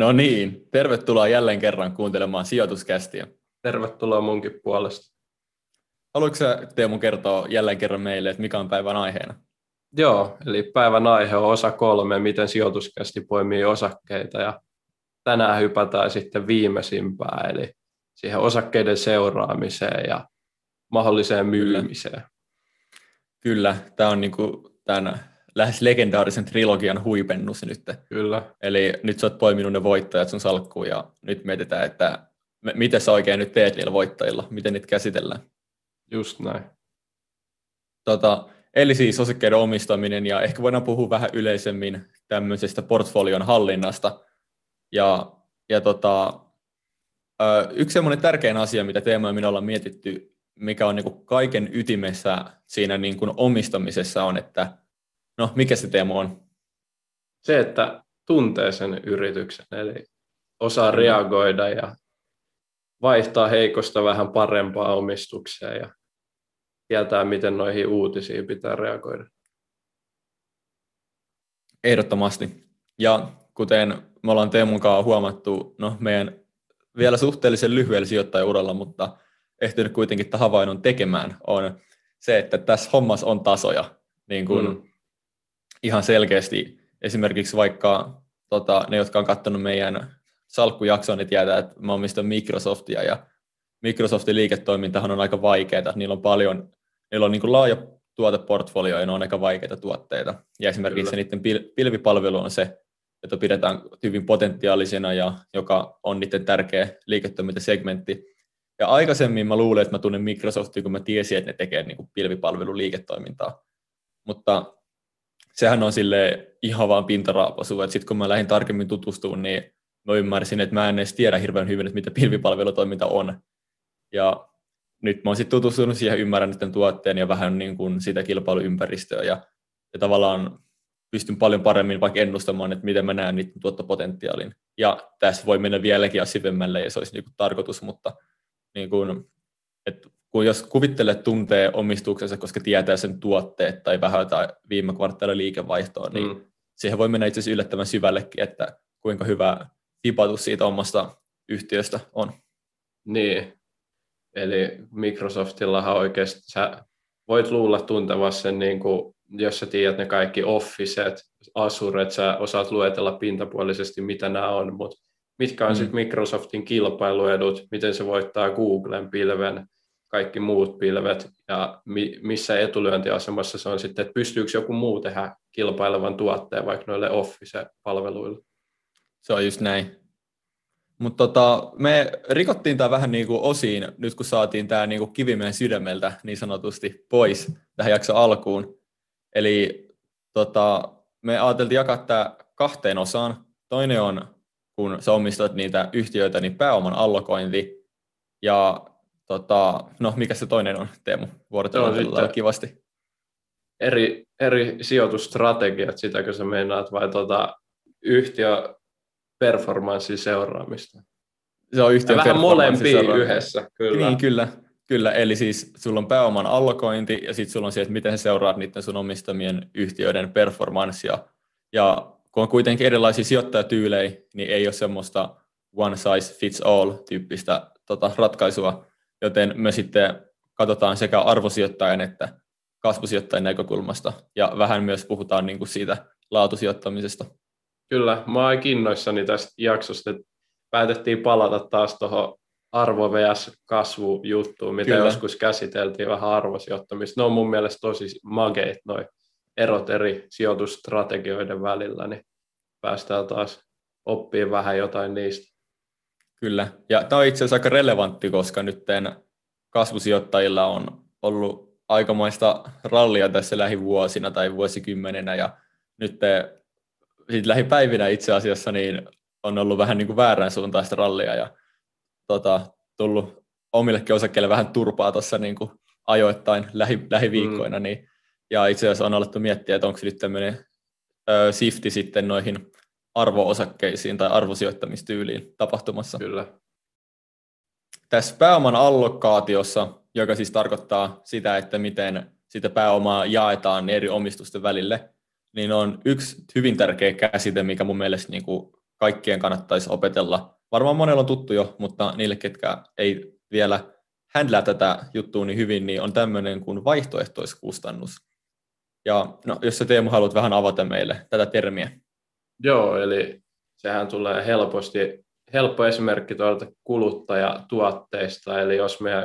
No niin, tervetuloa jälleen kerran kuuntelemaan sijoituskästiä. Tervetuloa munkin puolesta. Haluatko sä Teemu kertoa jälleen kerran meille, että mikä on päivän aiheena? Joo, eli päivän aihe on osa kolme, miten sijoituskästi poimii osakkeita ja tänään hypätään sitten viimeisimpään, eli siihen osakkeiden seuraamiseen ja mahdolliseen myymiseen. Kyllä, tämä on niinku tämän lähes legendaarisen trilogian huipennus nyt. Kyllä. Eli nyt sä oot poiminut ne voittajat sun salkkuun ja nyt mietitään, että miten sä oikein nyt teet niillä voittajilla, miten niitä käsitellään. Just näin. Tota, eli siis osakkeiden omistaminen ja ehkä voidaan puhua vähän yleisemmin tämmöisestä portfolion hallinnasta. Ja, ja tota, yksi semmoinen tärkein asia, mitä Teema ja minä ollaan mietitty, mikä on niin kaiken ytimessä siinä niin kuin omistamisessa on, että No, mikä se teema on? Se, että tuntee sen yrityksen, eli osaa reagoida ja vaihtaa heikosta vähän parempaa omistukseen ja tietää, miten noihin uutisiin pitää reagoida. Ehdottomasti. Ja kuten me ollaan Teemun kanssa huomattu, no meidän vielä suhteellisen lyhyellä sijoittajauralla, mutta ehtinyt kuitenkin tämän havainnon tekemään, on se, että tässä hommassa on tasoja. Niin kuin mm ihan selkeästi esimerkiksi vaikka tota, ne, jotka on katsonut meidän salkkujaksoa, niin tietää, että mä omistan Microsoftia ja Microsoftin liiketoimintahan on aika vaikeaa. Niillä on paljon, niillä on niin kuin laaja tuoteportfolio ja ne on aika vaikeita tuotteita. Ja esimerkiksi Kyllä. niiden pil- pilvipalvelu on se, että pidetään hyvin potentiaalisena ja joka on niiden tärkeä liiketoimintasegmentti. Ja aikaisemmin mä luulen, että mä tunnen Microsoftia, kun mä tiesin, että ne tekee niin pilvipalveluliiketoimintaa. Mutta sehän on sille ihan vaan pintaraapasu, että sitten kun mä lähdin tarkemmin tutustumaan, niin mä ymmärsin, että mä en edes tiedä hirveän hyvin, että mitä pilvipalvelutoiminta on. Ja nyt mä oon sitten tutustunut siihen, ymmärrän tuotteen ja vähän niin kuin sitä kilpailuympäristöä ja, ja tavallaan pystyn paljon paremmin vaikka ennustamaan, että miten mä näen niiden tuottopotentiaalin. Ja tässä voi mennä vieläkin syvemmälle, ja se olisi niin kuin tarkoitus, mutta niin kuin, että kun jos kuvittelet tuntee omistuksensa, koska tietää sen tuotteet tai vähän jotain viime kvartaalin liikevaihtoa, niin mm. siihen voi mennä itse asiassa yllättävän syvällekin, että kuinka hyvä tipatus siitä omasta yhtiöstä on. Niin, eli Microsoftillahan oikeasti sä voit luulla tuntevassa sen, niin kuin, jos sä tiedät ne kaikki Officet, Azuret, sä osaat luetella pintapuolisesti, mitä nämä on, mutta mitkä on mm. sitten Microsoftin kilpailuedut, miten se voittaa Googlen pilven, kaikki muut pilvet ja mi, missä etulyöntiasemassa se on sitten, että pystyykö joku muu tehdä kilpailevan tuotteen vaikka noille Office-palveluille. Se on just näin. Mutta tota, me rikottiin tämä vähän niin kuin osiin, nyt kun saatiin tämä niin kuin kivimeen sydämeltä niin sanotusti pois tähän jakson alkuun. Eli tota, me ajateltiin jakaa tämä kahteen osaan. Toinen on, kun sä omistat niitä yhtiöitä, niin pääoman allokointi. Ja Tota, no, mikä se toinen on, Teemu? Vuorotella kivasti. Eri, eri sijoitusstrategiat, sitäkö sä meinaat, vai tota, yhtiö performanssin seuraamista? Se on yhtiön vähän molempia yhdessä, kyllä. Niin, kyllä. Kyllä, eli siis sulla on pääoman allokointi ja sitten sulla on se, että miten seuraat niiden sun omistamien yhtiöiden performanssia. Ja kun on kuitenkin erilaisia sijoittajatyylejä, niin ei ole semmoista one size fits all tyyppistä tota, ratkaisua, joten me sitten katsotaan sekä arvosijoittajan että kasvusijoittajan näkökulmasta ja vähän myös puhutaan niin kuin siitä laatusijoittamisesta. Kyllä, mä oon kiinnoissani tästä jaksosta, että päätettiin palata taas tuohon arvo vs. kasvujuttuun, mitä Kyllä. joskus käsiteltiin vähän arvosijoittamista. Ne on mun mielestä tosi mageit noin erot eri sijoitusstrategioiden välillä, niin päästään taas oppimaan vähän jotain niistä. Kyllä, ja tämä on itse asiassa aika relevantti, koska nyt kasvusijoittajilla on ollut aikamoista rallia tässä lähivuosina tai vuosikymmenenä, ja nyt sit lähipäivinä itse asiassa niin on ollut vähän niin kuin väärän suuntaista rallia, ja tota, tullut omillekin osakkeille vähän turpaa tuossa niin kuin ajoittain lähi, lähiviikkoina, mm. niin, ja itse asiassa on alettu miettiä, että onko nyt tämmöinen sifti sitten noihin arvoosakkeisiin tai arvosijoittamistyyliin tapahtumassa. Kyllä. Tässä pääoman allokaatiossa, joka siis tarkoittaa sitä, että miten sitä pääomaa jaetaan eri omistusten välille, niin on yksi hyvin tärkeä käsite, mikä mun mielestä niin kuin kaikkien kannattaisi opetella. Varmaan monella on tuttu jo, mutta niille, ketkä ei vielä händlää tätä juttua niin hyvin, niin on tämmöinen kuin vaihtoehtoiskustannus. Ja no, jos sä Teemu haluat vähän avata meille tätä termiä. Joo, eli sehän tulee helposti, helppo esimerkki tuolta kuluttajatuotteista, eli jos meidän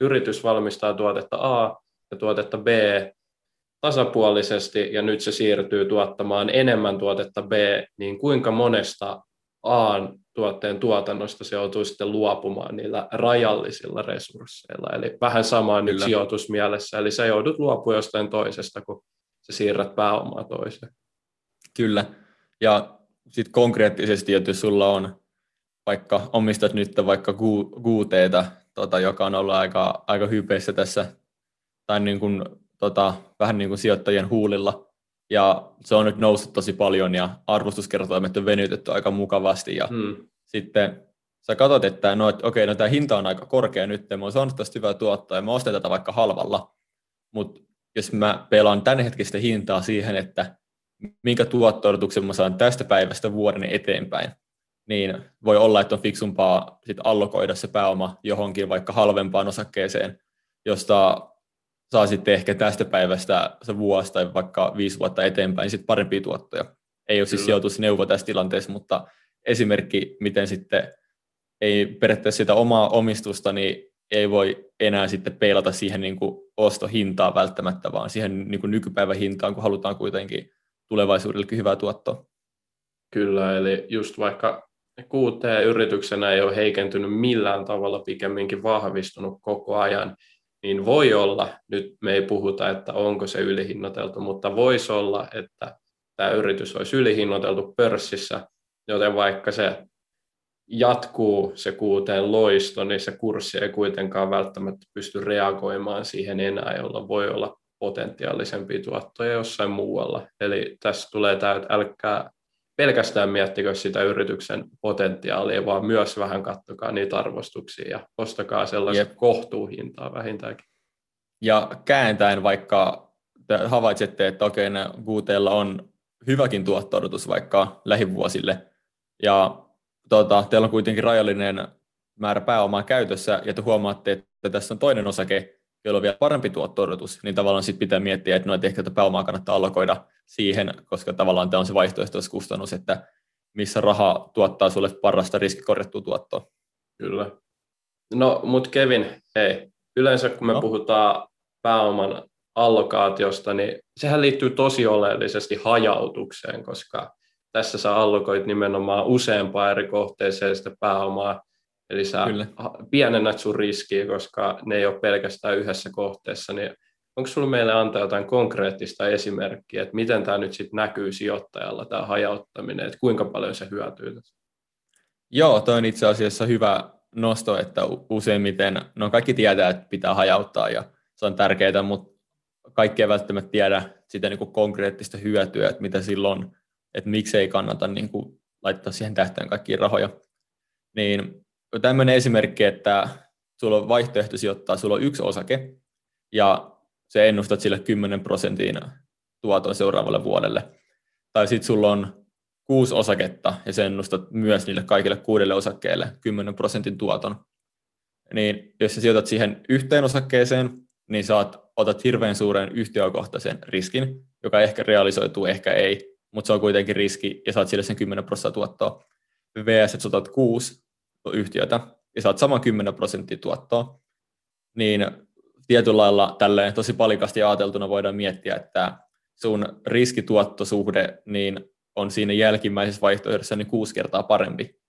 yritys valmistaa tuotetta A ja tuotetta B tasapuolisesti, ja nyt se siirtyy tuottamaan enemmän tuotetta B, niin kuinka monesta A tuotteen tuotannosta se joutuu sitten luopumaan niillä rajallisilla resursseilla. Eli vähän samaa nyt sijoitusmielessä, eli sä joudut luopumaan jostain toisesta, kun sä siirrät pääomaa toiseen. Kyllä, ja sitten konkreettisesti, että jos sulla on vaikka omistat nyt vaikka QTtä, tota, joka on ollut aika, aika hypeissä tässä, tai niin kuin, tota, vähän niin kuin sijoittajien huulilla, ja se on nyt noussut tosi paljon, ja arvostuskertoimet on venytetty aika mukavasti, ja hmm. sitten sä katsot, että no, että okei, no tämä hinta on aika korkea nyt, mä oon saanut tästä hyvää tuottoa, ja mä ostan tätä vaikka halvalla, mutta jos mä pelaan tämänhetkistä hintaa siihen, että minkä tuotto mä saan tästä päivästä vuoden eteenpäin, niin voi olla, että on fiksumpaa sit allokoida se pääoma johonkin vaikka halvempaan osakkeeseen, josta saa sitten ehkä tästä päivästä se vuosi tai vaikka viisi vuotta eteenpäin sit parempia tuottoja. Ei ole siis sijoitusneuvo tässä tilanteessa, mutta esimerkki, miten sitten ei periaatteessa sitä omaa omistusta, niin ei voi enää sitten peilata siihen niin kuin ostohintaan välttämättä, vaan siihen niin kuin nykypäivän hintaan, kun halutaan kuitenkin tulevaisuudellekin hyvää tuottoa. Kyllä, eli just vaikka QT-yrityksenä ei ole heikentynyt millään tavalla, pikemminkin vahvistunut koko ajan, niin voi olla, nyt me ei puhuta, että onko se ylihinnoiteltu, mutta voisi olla, että tämä yritys olisi ylihinnoiteltu pörssissä, joten vaikka se jatkuu se kuuteen loisto, niin se kurssi ei kuitenkaan välttämättä pysty reagoimaan siihen enää, jolla voi olla potentiaalisempia tuottoja jossain muualla. Eli tässä tulee tämä, että älkää pelkästään miettikö sitä yrityksen potentiaalia, vaan myös vähän kattokaa niitä arvostuksia ja ostakaa sellaista yep. kohtuuhintaa vähintäänkin. Ja kääntäen vaikka te havaitsette, että okei, ne Gootella on hyväkin tuotto vaikka lähivuosille, ja tota, teillä on kuitenkin rajallinen määrä pääomaa käytössä, ja te huomaatte, että tässä on toinen osake, jolla on vielä parempi tuotto-odotus, niin tavallaan sitten pitää miettiä, että, no, että ehkä tätä pääomaa kannattaa allokoida siihen, koska tavallaan tämä on se vaihtoehtoiskustannus, että missä raha tuottaa sulle parasta riskikorjattua tuottoa. Kyllä. No, mutta Kevin, hei, yleensä kun me no. puhutaan pääoman allokaatiosta, niin sehän liittyy tosi oleellisesti hajautukseen, koska tässä sä allokoit nimenomaan useampaan eri kohteeseen sitä pääomaa, Eli sä Kyllä. pienennät sun riskiä, koska ne ei ole pelkästään yhdessä kohteessa, niin onko sulla meille antaa jotain konkreettista esimerkkiä, että miten tämä nyt sitten näkyy sijoittajalla, tämä hajauttaminen, että kuinka paljon se hyötyy tässä? Joo, toi on itse asiassa hyvä nosto, että useimmiten, no kaikki tietää, että pitää hajauttaa ja se on tärkeää, mutta kaikki ei välttämättä tiedä sitä niin kuin konkreettista hyötyä, että mitä silloin, että miksei kannata niin kuin laittaa siihen tähtäin kaikkia rahoja. Niin tämmöinen esimerkki, että sulla on vaihtoehto sijoittaa, sulla on yksi osake, ja se ennustat sille 10 prosentin tuoton seuraavalle vuodelle. Tai sitten sulla on kuusi osaketta, ja se ennustat myös niille kaikille kuudelle osakkeelle 10 prosentin tuoton. Niin jos sä sijoitat siihen yhteen osakkeeseen, niin saat, otat hirveän suuren yhtiökohtaisen riskin, joka ehkä realisoituu, ehkä ei, mutta se on kuitenkin riski, ja saat sille sen 10 prosenttia tuottoa. VS, että otat kuusi yhtiötä ja saat saman 10 prosenttia tuottoa, niin tietyllä lailla tälleen tosi palikasti ajateltuna voidaan miettiä, että sun riskituottosuhde niin on siinä jälkimmäisessä vaihtoehdossa niin kuusi kertaa parempi.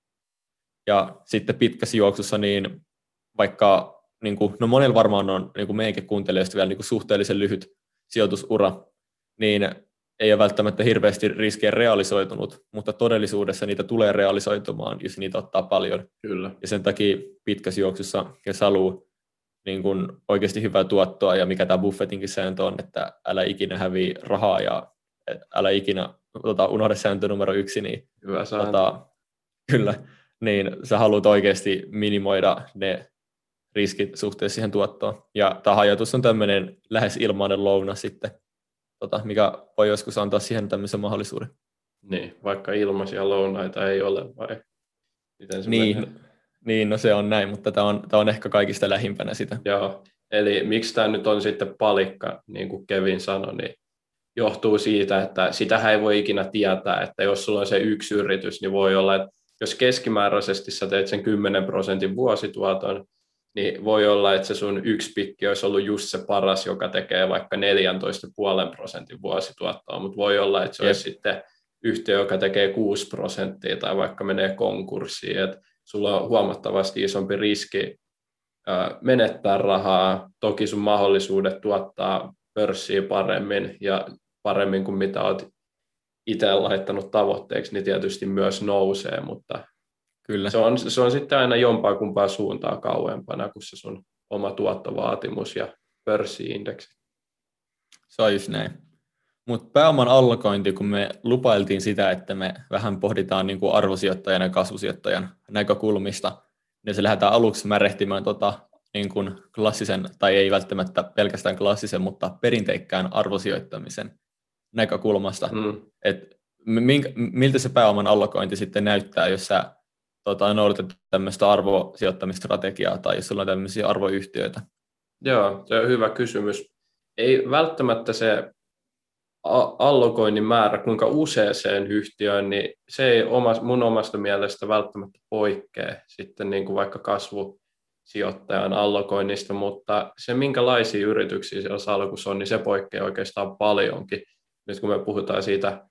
Ja sitten pitkässä juoksussa niin vaikka, niin kuin, no monella varmaan on niin kuin meidänkin kuuntelijoista vielä niin kuin suhteellisen lyhyt sijoitusura, niin ei ole välttämättä hirveästi riskejä realisoitunut, mutta todellisuudessa niitä tulee realisoitumaan, jos niitä ottaa paljon. Kyllä. Ja sen takia pitkässä juoksussa, jos haluaa niin kun oikeasti hyvää tuottoa, ja mikä tämä Buffettinkin sääntö on, että älä ikinä hävi rahaa ja älä ikinä tota, unohda sääntö numero yksi, niin, Hyvä tota, kyllä, niin sä haluat oikeasti minimoida ne riskit suhteessa siihen tuottoon. Ja tämä hajotus on tämmöinen lähes ilmainen louna sitten tota, mikä voi joskus antaa siihen tämmöisen mahdollisuuden. Niin, vaikka ilmaisia lounaita ei ole vai miten se Niin, menee? niin, no se on näin, mutta tämä on, tämä on ehkä kaikista lähimpänä sitä. Joo, eli miksi tämä nyt on sitten palikka, niin kuin Kevin sanoi, niin johtuu siitä, että sitähän ei voi ikinä tietää, että jos sulla on se yksi yritys, niin voi olla, että jos keskimääräisesti sä teet sen 10 prosentin vuosituoton, niin voi olla, että se sun yksi pikki olisi ollut just se paras, joka tekee vaikka 14,5 prosentin vuosituottoa, mutta voi olla, että se Jep. olisi sitten yhtiö, joka tekee 6 prosenttia tai vaikka menee konkurssiin, että sulla on huomattavasti isompi riski ää, menettää rahaa, toki sun mahdollisuudet tuottaa pörssiä paremmin ja paremmin kuin mitä olet itse laittanut tavoitteeksi, niin tietysti myös nousee, mutta Kyllä. se on, se on sitten aina jompaa kumpaa suuntaa kauempana kuin se sun oma tuottovaatimus ja pörssiindeksi. Se on just näin. Mutta pääoman allokointi, kun me lupailtiin sitä, että me vähän pohditaan niin kuin arvosijoittajan ja kasvusijoittajan näkökulmista, niin se lähdetään aluksi märehtimään tota, niin kuin klassisen, tai ei välttämättä pelkästään klassisen, mutta perinteikkään arvosijoittamisen näkökulmasta. Mm. Et minkä, miltä se pääoman allokointi sitten näyttää, jos sä tota, noudatat tämmöistä arvosijoittamistrategiaa tai jos sulla on tämmöisiä arvoyhtiöitä? Joo, se on hyvä kysymys. Ei välttämättä se allokoinnin määrä, kuinka useaseen yhtiöön, niin se ei oma, mun omasta mielestä välttämättä poikkea sitten niin kuin vaikka kasvusijoittajan allokoinnista, mutta se minkälaisia yrityksiä siellä salkussa on, niin se poikkeaa oikeastaan paljonkin. Nyt kun me puhutaan siitä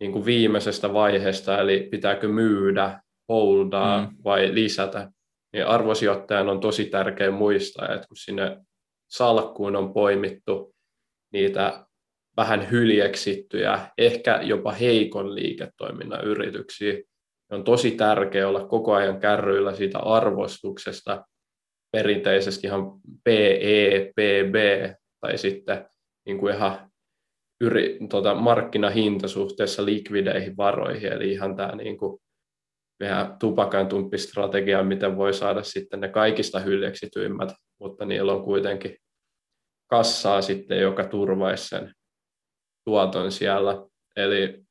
niin kuin viimeisestä vaiheesta, eli pitääkö myydä, holdaa Mm. vai lisätä, niin arvosijoittajan on tosi tärkeä muistaa, että kun sinne salkkuun on poimittu niitä vähän hyljeksittyjä, ehkä jopa heikon liiketoiminnan yrityksiä, niin on tosi tärkeää olla koko ajan kärryillä siitä arvostuksesta, perinteisesti ihan PE, PB tai sitten niin kuin ihan yri, tota, markkinahinta suhteessa likvideihin varoihin, eli ihan tämä niin kuin vähän tupakantumppistrategia, miten voi saada sitten ne kaikista hyljeksityimmät, mutta niillä on kuitenkin kassaa sitten, joka turvaisi sen tuoton siellä. Eli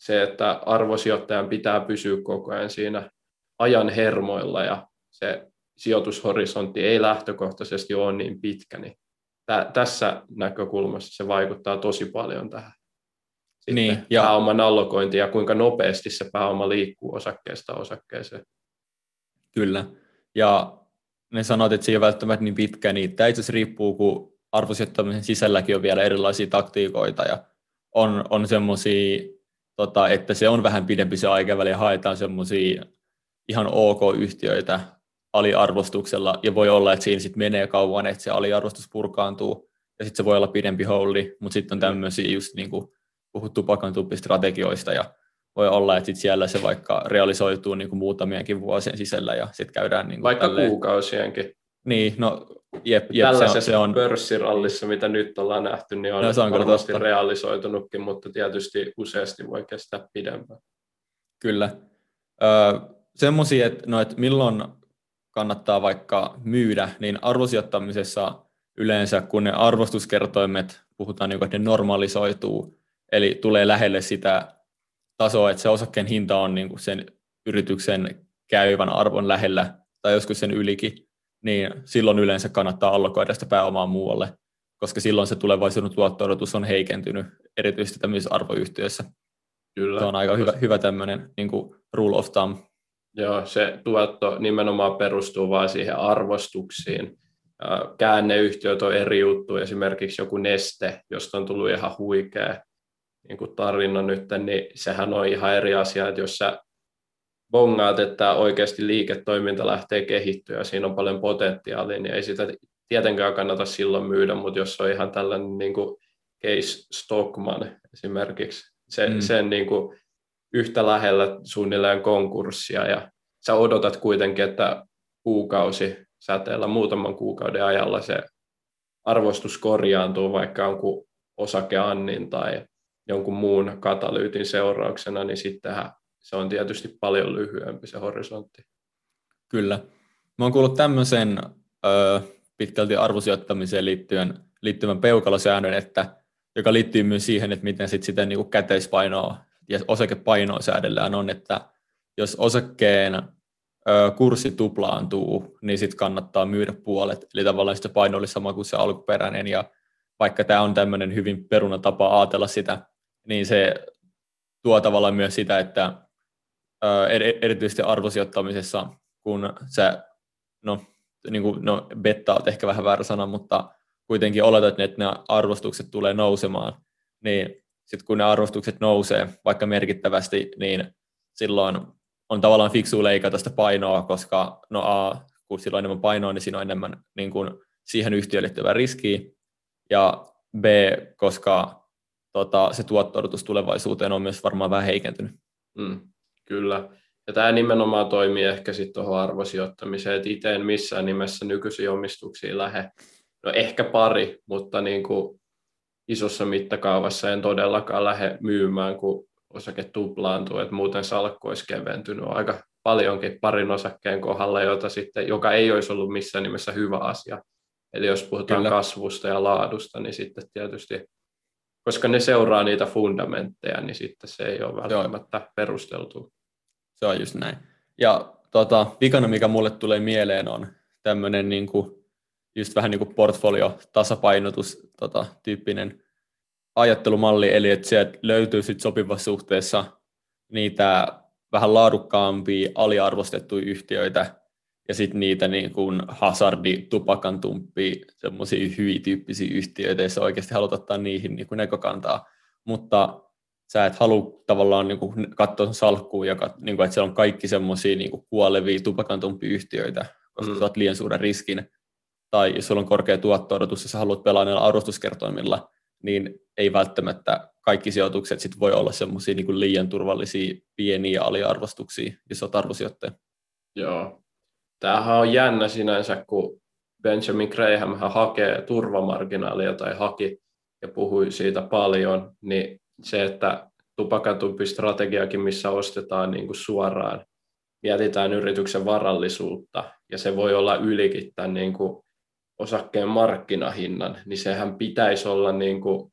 se, että arvosijoittajan pitää pysyä koko ajan siinä ajan hermoilla ja se sijoitushorisontti ei lähtökohtaisesti ole niin pitkä, niin tä- tässä näkökulmassa se vaikuttaa tosi paljon tähän sitten Niin, ja- pääoman allokointi ja kuinka nopeasti se pääoma liikkuu osakkeesta osakkeeseen. Kyllä. Ja ne sanot, että se ei ole välttämättä niin pitkä, niin tämä itse asiassa riippuu, kun arvosijoittamisen sisälläkin on vielä erilaisia taktiikoita ja on, on semmoisia, tota, että se on vähän pidempi se aikaväli ja haetaan semmoisia ihan ok-yhtiöitä aliarvostuksella ja voi olla, että siinä sitten menee kauan, että se aliarvostus purkaantuu ja sitten se voi olla pidempi holdi, mutta sitten on tämmöisiä just niin kuin puhut tupakantupistrategioista ja voi olla, että sit siellä se vaikka realisoituu niin kuin muutamienkin vuosien sisällä ja sitten käydään niin kuin Vaikka tälleen- kuukausienkin. Niin, no jep, jep se on, Tällaisessa se on, pörssirallissa, mitä nyt ollaan nähty, niin on, No, se on varmasti totta. realisoitunutkin, mutta tietysti useasti voi kestää pidempään. kyllä. Öö, semmoisia, että, no, että milloin kannattaa vaikka myydä, niin arvosijoittamisessa yleensä, kun ne arvostuskertoimet, puhutaan, niin kuin, että ne normalisoituu, eli tulee lähelle sitä tasoa, että se osakkeen hinta on niin kuin sen yrityksen käyvän arvon lähellä tai joskus sen ylikin, niin silloin yleensä kannattaa allokoida sitä pääomaa muualle, koska silloin se tulevaisuuden tuotto on heikentynyt, erityisesti tämmöisissä arvoyhtiöissä. Kyllä. Se on aika hyvä, hyvä tämmöinen niin kuin rule of thumb. Joo, se tuotto nimenomaan perustuu vain siihen arvostuksiin. Ää, Käänneyhtiöt on eri juttu, esimerkiksi joku neste, josta on tullut ihan huikea niin kuin tarina nyt, niin sehän on ihan eri asia, että jos sä bongaat, että oikeasti liiketoiminta lähtee kehittyä ja siinä on paljon potentiaalia, niin ei sitä tietenkään kannata silloin myydä, mutta jos on ihan tällainen niin kuin case Stockman esimerkiksi, se, Mm. sen niin kuin yhtä lähellä suunnilleen konkurssia ja sä odotat kuitenkin, että kuukausi säteellä muutaman kuukauden ajalla se arvostus korjaantuu, vaikka jonkun osakeannin tai jonkun muun katalyytin seurauksena, niin sittenhän se on tietysti paljon lyhyempi se horisontti. Kyllä. Mä oon kuullut tämmöisen ö, pitkälti arvosijoittamiseen liittyen, liittyvän peukalosäännön, että joka liittyy myös siihen, että miten sit sitä niin käteispainoa ja osakepainoa säädellään on, että jos osakkeen ö, kurssi tuplaantuu, niin sitten kannattaa myydä puolet. Eli tavallaan se paino oli sama kuin se alkuperäinen, ja vaikka tämä on tämmöinen hyvin peruna tapa ajatella sitä, niin se tuo tavallaan myös sitä, että erityisesti arvosijoittamisessa, kun sä, no, niin kuin, no betta on ehkä vähän väärä sana, mutta kuitenkin oletat, että ne arvostukset tulee nousemaan, niin sitten kun ne arvostukset nousee vaikka merkittävästi, niin silloin on tavallaan fiksu leikata sitä painoa, koska no A, kun sillä on enemmän painoa, niin siinä on enemmän niin kuin siihen yhtiöön liittyvää riskiä, ja B, koska tota, se tuotto tulevaisuuteen on myös varmaan vähän heikentynyt. Mm, kyllä. Ja tämä nimenomaan toimii ehkä sitten tuohon arvosijoittamiseen, että itse en missään nimessä nykyisiä omistuksia lähde. No ehkä pari, mutta niin kuin isossa mittakaavassa en todellakaan lähde myymään, kun osake tuplaantuu, että muuten salkku olisi keventynyt aika paljonkin parin osakkeen kohdalla, jota sitten, joka ei olisi ollut missään nimessä hyvä asia. Eli jos puhutaan Kyllä. kasvusta ja laadusta, niin sitten tietysti, koska ne seuraa niitä fundamentteja, niin sitten se ei ole välttämättä Joo. perusteltu. Se on just näin. Ja tota, vikana, mikä mulle tulee mieleen, on tämmöinen niin kuin, just vähän niin kuin portfolio-tasapainotus tota, tyyppinen ajattelumalli, eli että sieltä löytyy sit sopivassa suhteessa niitä vähän laadukkaampia, aliarvostettuja yhtiöitä, ja sitten niitä niin kuin hazardi, tupakantumppi, semmoisia hyviä tyyppisiä yhtiöitä, jos oikeasti haluat ottaa niihin niin kuin näkökantaa. Mutta sä et halua tavallaan niin kuin katsoa salkkuun, joka, niin kuin, että siellä on kaikki semmoisia niin kuin kuolevia tupakantumpia yhtiöitä, koska mm. sä oot liian suuren riskin. Tai jos sulla on korkea tuotto-odotus ja sä haluat pelaa näillä arvostuskertoimilla, niin ei välttämättä kaikki sijoitukset sit voi olla semmoisia niin liian turvallisia pieniä aliarvostuksia, jos olet arvosijoittaja. Joo. Tämähän on jännä sinänsä, kun Benjamin Graham hakee turvamarginaalia tai haki ja puhui siitä paljon, niin se, että tupakantumpistrategiakin, missä ostetaan niin kuin suoraan, mietitään yrityksen varallisuutta, ja se voi olla ylikin tämän niin kuin osakkeen markkinahinnan, niin sehän pitäisi olla niin kuin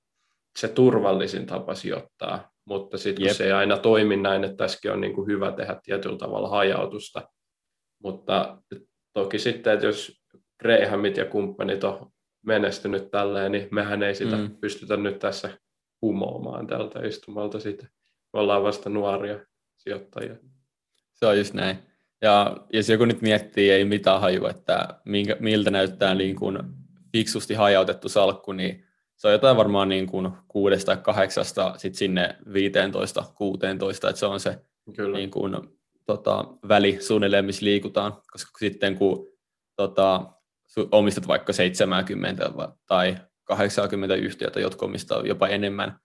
se turvallisin tapa sijoittaa, mutta sitten kun se ei aina toimi näin, että tässäkin on niin kuin hyvä tehdä tietyllä tavalla hajautusta, mutta toki sitten, että jos Grahamit ja kumppanit on menestynyt tälleen, niin mehän ei sitä mm. pystytä nyt tässä kumoamaan tältä istumalta sitä. Me ollaan vasta nuoria sijoittajia. Se on just näin. Ja jos joku nyt miettii, ei mitään haju, että minkä, miltä näyttää niin kuin fiksusti hajautettu salkku, niin se on jotain varmaan niin kuin kuudesta tai kahdeksasta sit sinne 15, 16, että se on se Kyllä. Niin kuin, tota, väli suunnilleen, missä liikutaan, koska sitten kun tota, omistat vaikka 70 tai 80 yhtiötä, jotka omistaa jopa enemmän,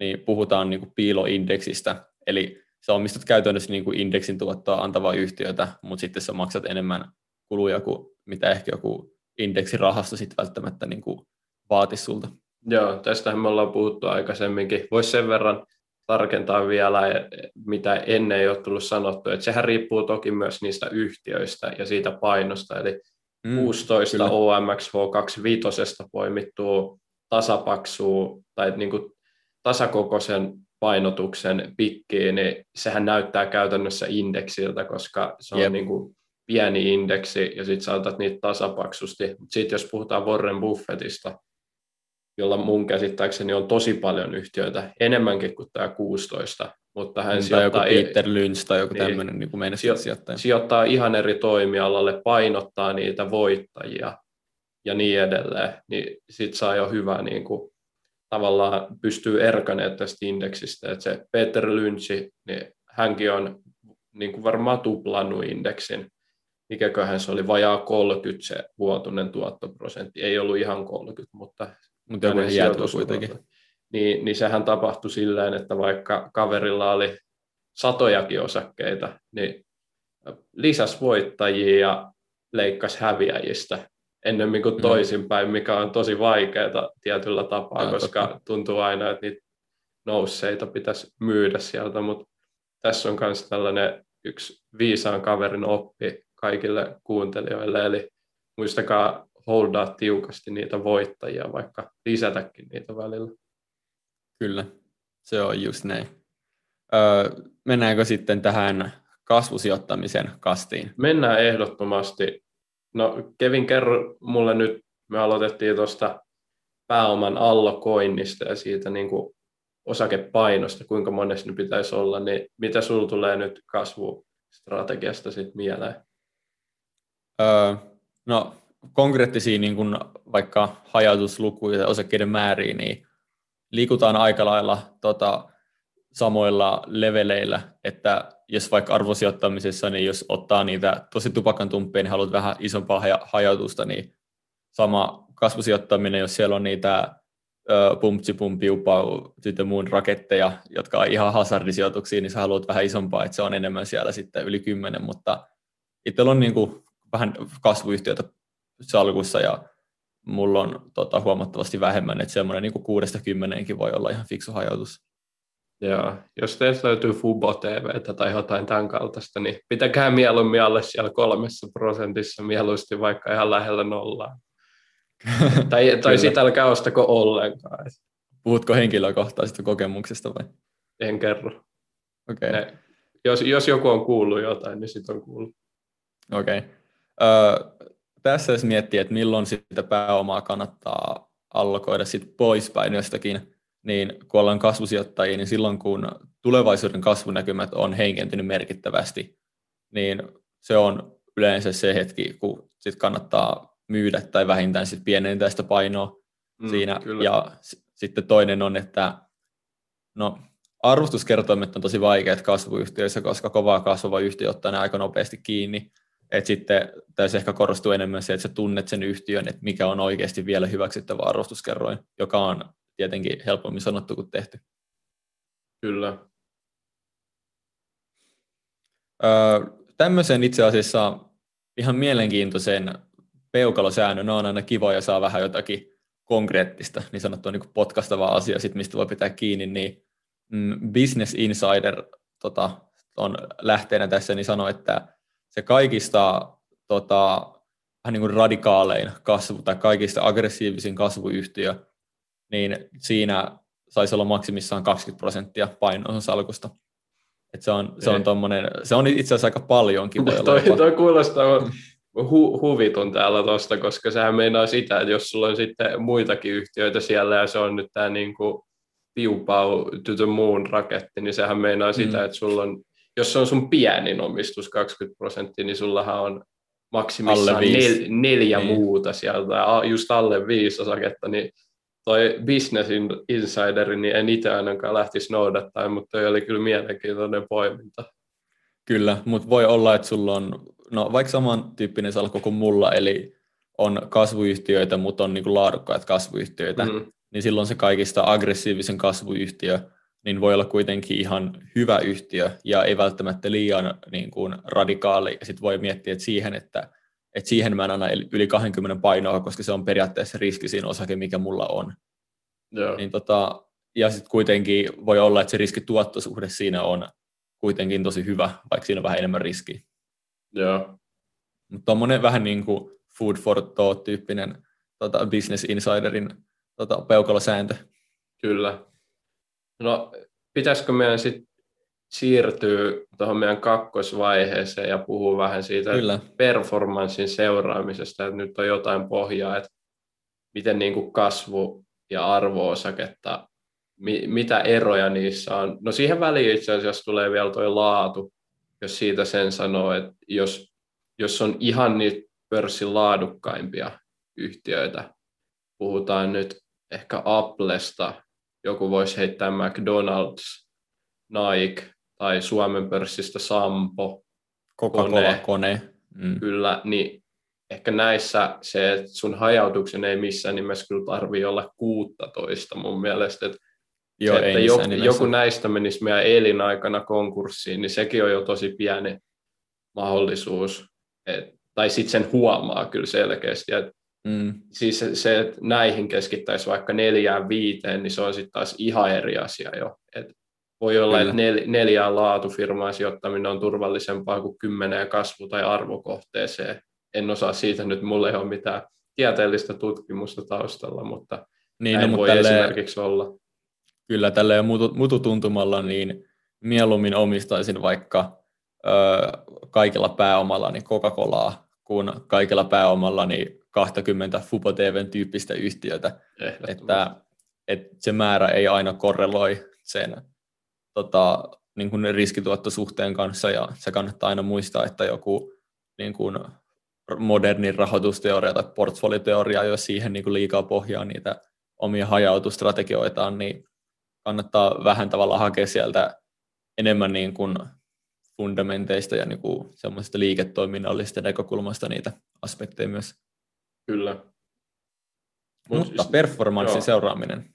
niin puhutaan niin kuin piiloindeksistä, eli sä omistat käytännössä niin kuin indeksin tuottoa antavaa yhtiötä, mutta sitten sä maksat enemmän kuluja kuin mitä ehkä joku indeksirahasto sitten välttämättä niin kuin vaatisi sulta. Joo, tästähän me ollaan puhuttu aikaisemminkin. Voisi sen verran tarkentaa vielä, mitä ennen ei ole tullut sanottu, että sehän riippuu toki myös niistä yhtiöistä ja siitä painosta, eli mm, 16 kyllä. OMX H25 poimittuu tasapaksua tai niin kuin tasakokoisen painotuksen pikkiin, niin sehän näyttää käytännössä indeksiltä, koska se on yep. niin kuin pieni indeksi ja sitten saatat niitä tasapaksusti. Sitten jos puhutaan Warren Buffettista, jolla mun käsittääkseni on tosi paljon yhtiöitä, enemmänkin kuin tämä 16, mutta hän tai sijoittaa... joku Peter Lynch tai joku niin, tämmöinen niin kuin sijoittaja. Sijoittaa ihan eri toimialalle, painottaa niitä voittajia ja niin edelleen, niin sitten saa jo hyvä niin kuin tavallaan pystyy erkaneet tästä indeksistä. Että se Peter Lynch, niin hänkin on niin kuin varmaan tuplannut indeksin. Mikäköhän se oli, vajaa 30 se vuotuinen tuottoprosentti. Ei ollut ihan 30, mutta... Mutta joku jäätö kuitenkin. Niin, niin sehän tapahtui silleen, että vaikka kaverilla oli satojakin osakkeita, niin lisäs voittajia ja leikkasi häviäjistä ennemmin kuin mm. toisinpäin, mikä on tosi vaikeaa tietyllä tapaa, ja, koska totta. tuntuu aina, että niitä nousseita pitäisi myydä sieltä, mutta tässä on myös tällainen yksi viisaan kaverin oppi kaikille kuuntelijoille, eli muistakaa holdaa tiukasti niitä voittajia, vaikka lisätäkin niitä välillä. Kyllä, se on just näin. Öö, mennäänkö sitten tähän kasvusijoittamisen kastiin? Mennään ehdottomasti. No Kevin, kerro mulle nyt, me aloitettiin tuosta pääoman allokoinnista ja siitä niin kuin osakepainosta, kuinka monessa ne pitäisi olla, niin mitä sinulla tulee nyt kasvustrategiasta sitten mieleen? Öö, no konkreettisia niin kuin vaikka hajautuslukuja ja osakkeiden määriä, niin liikutaan aika lailla tota, samoilla leveleillä, että jos vaikka arvosijoittamisessa, niin jos ottaa niitä tosi tupakan tumppeja, niin haluat vähän isompaa hajautusta, niin sama kasvusijoittaminen, jos siellä on niitä pumpsi, pumpi, upau, muun raketteja, jotka on ihan hazardisijoituksia, niin sä haluat vähän isompaa, että se on enemmän siellä sitten yli kymmenen, mutta itsellä on niin kuin vähän kasvuyhtiötä salkussa ja mulla on tota, huomattavasti vähemmän, että semmoinen niin kuudesta kymmeneenkin voi olla ihan fiksu hajautus. Joo, jos teistä löytyy Fubo TV tai jotain tämän kaltaista, niin pitäkää mieluummin alle siellä kolmessa prosentissa mieluusti vaikka ihan lähellä nollaa. tai, tai sitä älkää ostako ollenkaan. Puhutko henkilökohtaisesta kokemuksesta vai? En kerro. Okay. Ne, jos, jos joku on kuullut jotain, niin sitten on kuullut. Okei. Okay. Öö, tässä jos miettii, että milloin sitä pääomaa kannattaa allokoida sit poispäin jostakin, niin kun ollaan kasvusijoittajia, niin silloin kun tulevaisuuden kasvunäkymät on heikentynyt merkittävästi, niin se on yleensä se hetki, kun sit kannattaa myydä tai vähintään sit pienentää sitä painoa mm, siinä. Kyllä. Ja s- sitten toinen on, että no, arvostuskertoimet on tosi vaikeat kasvuyhtiöissä, koska kovaa kasvava yhtiö ottaa ne aika nopeasti kiinni. Et sitten tässä ehkä korostuu enemmän se, että sä tunnet sen yhtiön, että mikä on oikeasti vielä hyväksyttävä arvostuskerroin, joka on tietenkin helpommin sanottu kuin tehty. Kyllä. Öö, tämmöisen itse asiassa ihan mielenkiintoisen peukalosäännön on aina kiva ja saa vähän jotakin konkreettista, niin sanottua niin potkastavaa asiaa, sit mistä voi pitää kiinni, niin mm, Business Insider tota, on lähteenä tässä, niin sanoi, että se kaikista tota, vähän niin kuin radikaalein kasvu tai kaikista aggressiivisin kasvuyhtiö, niin siinä saisi olla maksimissaan 20 prosenttia painoa salkusta. Et se, on, se, on tommonen, se on itse asiassa aika paljonkin. Voi toi, toi kuulostaa hu, huvitun täällä tuosta, koska sehän meinaa sitä, että jos sulla on sitten muitakin yhtiöitä siellä ja se on nyt tämä niin kuin piupau to the moon raketti, niin sehän meinaa mm. sitä, että sulla on, jos se on sun pienin omistus 20 prosenttia, niin sullahan on maksimissaan nel, neljä niin. muuta sieltä, just alle viisi osaketta, niin toi Business Insider, niin en itse ainakaan lähtisi noudattaa, mutta toi oli kyllä mielenkiintoinen poiminta. Kyllä, mutta voi olla, että sulla on no, vaikka samantyyppinen salkku kuin mulla, eli on kasvuyhtiöitä, mutta on niin kuin laadukkaat kasvuyhtiöitä, mm. niin silloin se kaikista aggressiivisen kasvuyhtiö niin voi olla kuitenkin ihan hyvä yhtiö ja ei välttämättä liian niin kuin radikaali. Sitten voi miettiä että siihen, että, että siihen mä en anna yli 20 painoa, koska se on periaatteessa riski siinä osake, mikä mulla on. Joo. Niin tota, ja sitten kuitenkin voi olla, että se riskituottosuhde siinä on kuitenkin tosi hyvä, vaikka siinä on vähän enemmän riskiä. Joo. Mutta tuommoinen vähän niin kuin food for thought-tyyppinen tota, Business Insiderin tota, peukalosääntö. Kyllä. No, pitäisikö meidän sitten siirtyä tuohon meidän kakkosvaiheeseen ja puhua vähän siitä Kyllä. performanssin seuraamisesta, että nyt on jotain pohjaa, että miten niin kuin kasvu ja arvoosaketta, mi- mitä eroja niissä on. No siihen väliin itse asiassa tulee vielä tuo laatu, jos siitä sen sanoo, että jos, jos on ihan niitä pörssin laadukkaimpia yhtiöitä, puhutaan nyt ehkä Applesta, joku voisi heittää McDonald's, Nike tai Suomen pörssistä Sampo, Coca-Cola kone. Mm. Kyllä, niin ehkä näissä se, että sun hajautuksen ei missään nimessä kyllä tarvii olla 16 mun mielestä, että Joo, että ei joku, joku näistä menisi meidän elinaikana konkurssiin, niin sekin on jo tosi pieni mahdollisuus. Et, tai sitten sen huomaa kyllä selkeästi. Et, mm. Siis se, se, että näihin keskittäisi vaikka neljään viiteen, niin se on sitten taas ihan eri asia jo. Et voi olla, kyllä. että nel, neljään laatufirmaa sijoittaminen on turvallisempaa kuin kymmeneen kasvu- tai arvokohteeseen. En osaa siitä nyt, mulle ei ole mitään tieteellistä tutkimusta taustalla, mutta niin, no, näin no, voi tälleen, esimerkiksi olla Kyllä, tällä mutu, mututuntumalla niin mieluummin omistaisin vaikka ö, kaikilla pääomalla niin Coca-Colaa kuin kaikilla pääomalla niin 20 Fubo TVn tyyppistä yhtiötä. Että, että se määrä ei aina korreloi sen tota, niin kuin riskituottosuhteen kanssa ja se kannattaa aina muistaa, että joku niin kuin modernin rahoitusteoria tai portfolioteoria, jos siihen niin kuin liikaa pohjaa niitä omia hajautustrategioitaan, niin kannattaa vähän tavalla hakea sieltä enemmän niin kuin fundamenteista ja niin kuin semmoisesta liiketoiminnallisesta näkökulmasta niitä aspekteja myös. Kyllä. Mut Mutta siis, performanssin joo. seuraaminen.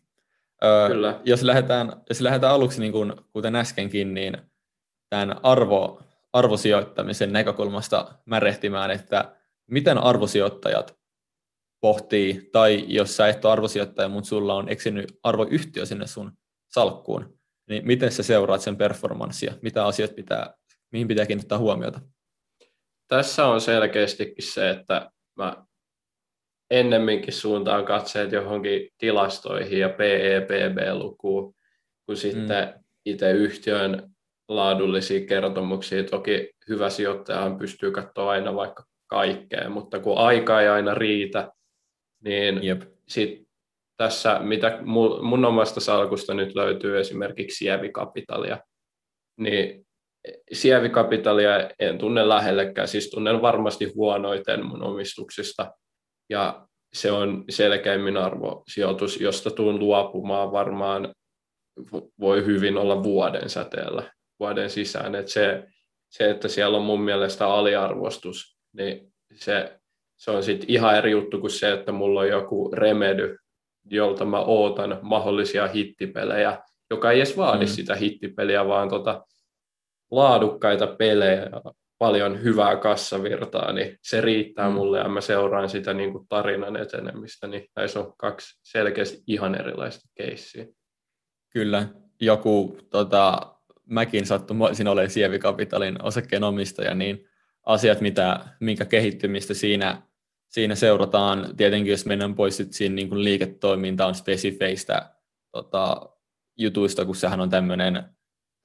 Öö, Kyllä. Jos, lähdetään, jos lähdetään aluksi, niin kuin, kuten äskenkin, niin tämän arvo, arvosijoittamisen näkökulmasta märehtimään, että miten arvosijoittajat pohtii, tai jos sä et ole arvosijoittaja, mutta sulla on eksynyt arvoyhtiö sinne sun salkkuun, niin miten sä seuraat sen performanssia? Mitä asiat pitää, mihin pitää kiinnittää huomiota? Tässä on selkeästikin se, että mä ennemminkin suuntaan katseet johonkin tilastoihin ja PEPB-lukuun, kuin sitten mm. itse yhtiön laadullisia kertomuksia. Toki hyvä sijoittajahan pystyy katsoa aina vaikka kaikkea, mutta kun aika ei aina riitä, niin Jep. sit tässä, mitä mun omasta salkusta nyt löytyy esimerkiksi sievikapitalia, niin sievikapitalia en tunne lähellekään, siis tunnen varmasti huonoiten mun omistuksista, ja se on selkeimmin arvosijoitus, josta tuun luopumaan varmaan voi hyvin olla vuoden säteellä, vuoden sisään. Et se, se, että siellä on mun mielestä aliarvostus, niin se, se on sitten ihan eri juttu kuin se, että mulla on joku remedy, jolta mä ootan mahdollisia hittipelejä, joka ei edes vaadi mm. sitä hittipeliä, vaan tota laadukkaita pelejä, paljon hyvää kassavirtaa, niin se riittää mm. mulle ja mä seuraan sitä niin kuin tarinan etenemistä, niin näissä on kaksi selkeästi ihan erilaista keissiä. Kyllä, joku, tota, mäkin sattumoisin olen Sievikapitalin osakkeenomistaja, niin asiat, mitä, minkä kehittymistä siinä, siinä seurataan, tietenkin jos mennään pois sit siinä niin kuin liiketoimintaan spesifeistä tota, jutuista, kun sehän on tämmöinen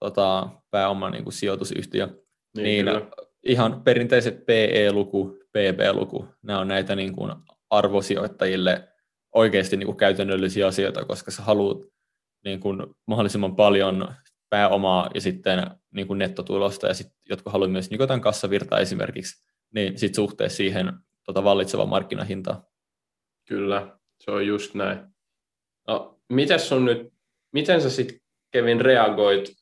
tota, pääoma niin kuin sijoitusyhtiö, niin, niin ihan perinteiset PE-luku, PP-luku, nämä on näitä niin kuin arvosijoittajille oikeasti niin kuin käytännöllisiä asioita, koska sä haluat niin kuin mahdollisimman paljon pääomaa ja sitten niin kuin nettotulosta, ja sitten jotka haluavat myös niin jotain kassavirtaa esimerkiksi, niin sitten suhteessa siihen tota vallitsevaan markkinahintaan. Kyllä, se on just näin. No, mites on nyt, miten sä sitten Kevin reagoit,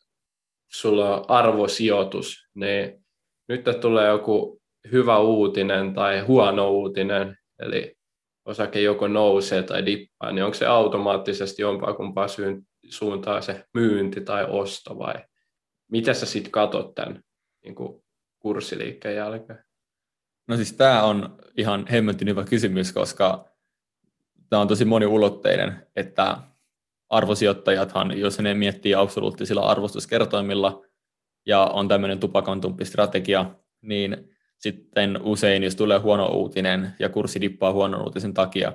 sulla on arvosijoitus, niin nyt tulee joku hyvä uutinen tai huono uutinen, eli osake joko nousee tai dippaa, niin onko se automaattisesti jompaa kumpaa suuntaa se myynti tai osto vai mitä sä sitten katot tämän niin kuin kurssiliikkeen jälkeen? No siis tämä on ihan hemmetin hyvä kysymys, koska tämä on tosi moniulotteinen, että arvosijoittajathan, jos ne miettii absoluuttisilla arvostuskertoimilla, ja on tämmöinen tupakantumpi strategia, niin sitten usein, jos tulee huono uutinen ja kurssi dippaa huonon uutisen takia,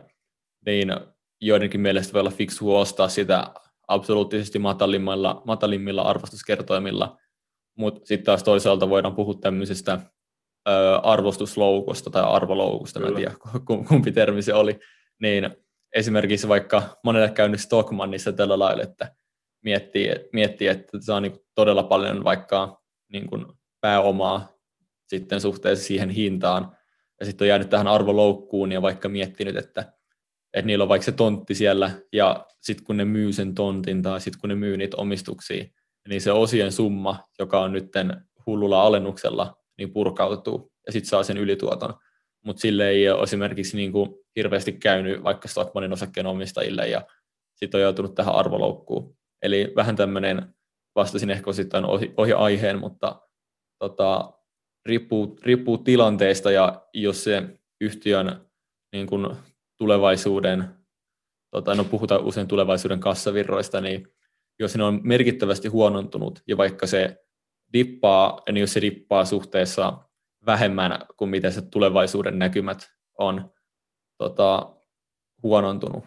niin joidenkin mielestä voi olla fiksu ostaa sitä absoluuttisesti matalimmilla, matalimmilla arvostuskertoimilla, mutta sitten taas toisaalta voidaan puhua tämmöisestä ö, arvostusloukosta tai arvoloukusta, Kyllä. mä en tiedä kumpi termi se oli, niin esimerkiksi vaikka monelle käynyt Stockmannissa tällä lailla, että miettii, miettii että on niin todella paljon vaikka niin kuin pääomaa sitten suhteessa siihen hintaan, ja sitten on jäänyt tähän arvoloukkuun ja vaikka miettinyt, että, että niillä on vaikka se tontti siellä, ja sitten kun ne myy sen tontin tai sitten kun ne myy niitä omistuksia, niin se osien summa, joka on nyt hullulla alennuksella, niin purkautuu ja sitten saa sen ylituoton. Mutta sille ei ole esimerkiksi niin kuin hirveästi käynyt vaikka Stockmanin osakkeenomistajille ja sitten on joutunut tähän arvoloukkuun. Eli vähän tämmöinen, vastasin ehkä osittain ohi, ohi aiheen, mutta tota, riippuu, riippuu tilanteesta ja jos se yhtiön niin kuin tulevaisuuden, tota, no puhutaan usein tulevaisuuden kassavirroista, niin jos ne on merkittävästi huonontunut ja vaikka se dippaa, niin jos se dippaa suhteessa vähemmän kuin miten se tulevaisuuden näkymät on tota, huonontunut,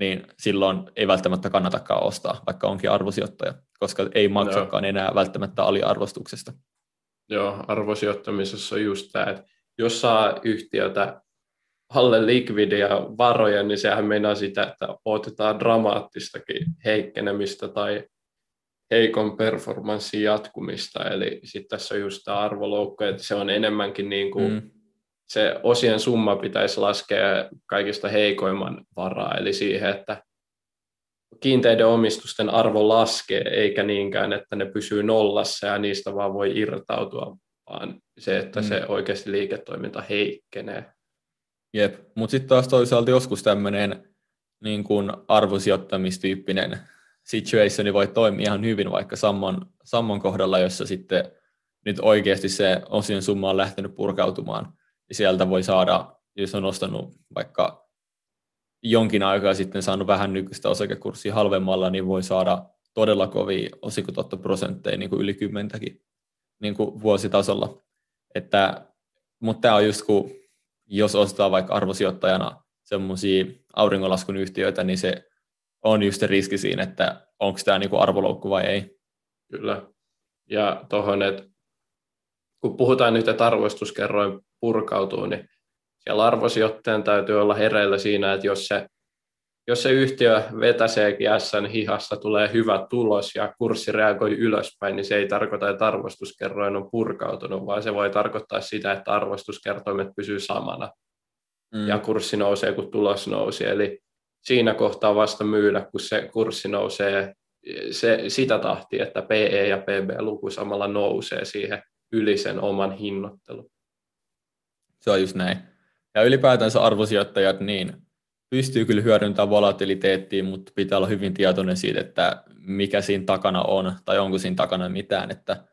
niin silloin ei välttämättä kannatakaan ostaa, vaikka onkin arvosijoittaja, koska ei maksakaan enää välttämättä aliarvostuksesta. Joo, arvosijoittamisessa on just tämä, että jos saa yhtiötä alle likvidia varoja, niin sehän meinaa sitä, että otetaan dramaattistakin heikkenemistä tai heikon performanssin jatkumista. Eli sitten tässä on just tämä arvoloukko, että se on enemmänkin niin kuin mm. Se osien summa pitäisi laskea kaikista heikoimman varaa, eli siihen, että kiinteiden omistusten arvo laskee, eikä niinkään, että ne pysyy nollassa ja niistä vaan voi irtautua, vaan se, että mm. se oikeasti liiketoiminta heikkenee. Jep, mutta sitten taas toisaalta joskus tämmöinen niin kuin arvosijoittamistyyppinen situationi voi toimia ihan hyvin vaikka sammon, sammon kohdalla, jossa sitten nyt oikeasti se osion summa on lähtenyt purkautumaan, sieltä voi saada, jos on ostanut vaikka jonkin aikaa sitten saanut vähän nykyistä osakekurssia halvemmalla, niin voi saada todella kovia osikotottoprosentteja, niin kuin yli kymmentäkin niin kuin vuositasolla. Että, mutta tämä on just kun, jos ostaa vaikka arvosijoittajana semmoisia auringonlaskun yhtiöitä, niin se on just se riski siinä, että onko tämä niinku arvoloukku vai ei. Kyllä. Ja tuohon, että kun puhutaan nyt, että arvostuskerroin purkautuu, niin siellä arvosijoittajan täytyy olla hereillä siinä, että jos se, jos se yhtiö vetäseekin Sn hihassa, tulee hyvä tulos ja kurssi reagoi ylöspäin, niin se ei tarkoita, että arvostuskerroin on purkautunut, vaan se voi tarkoittaa sitä, että arvostuskertoimet pysyy samana mm. ja kurssi nousee, kun tulos nousee. Eli siinä kohtaa vasta myydä, kun se kurssi nousee se, sitä tahtia, että PE ja PB-luku samalla nousee siihen yli sen oman hinnoittelun. Se on just näin. Ja ylipäätänsä arvosijoittajat niin pystyy kyllä hyödyntämään volatiliteettia, mutta pitää olla hyvin tietoinen siitä, että mikä siinä takana on, tai onko siinä takana mitään, että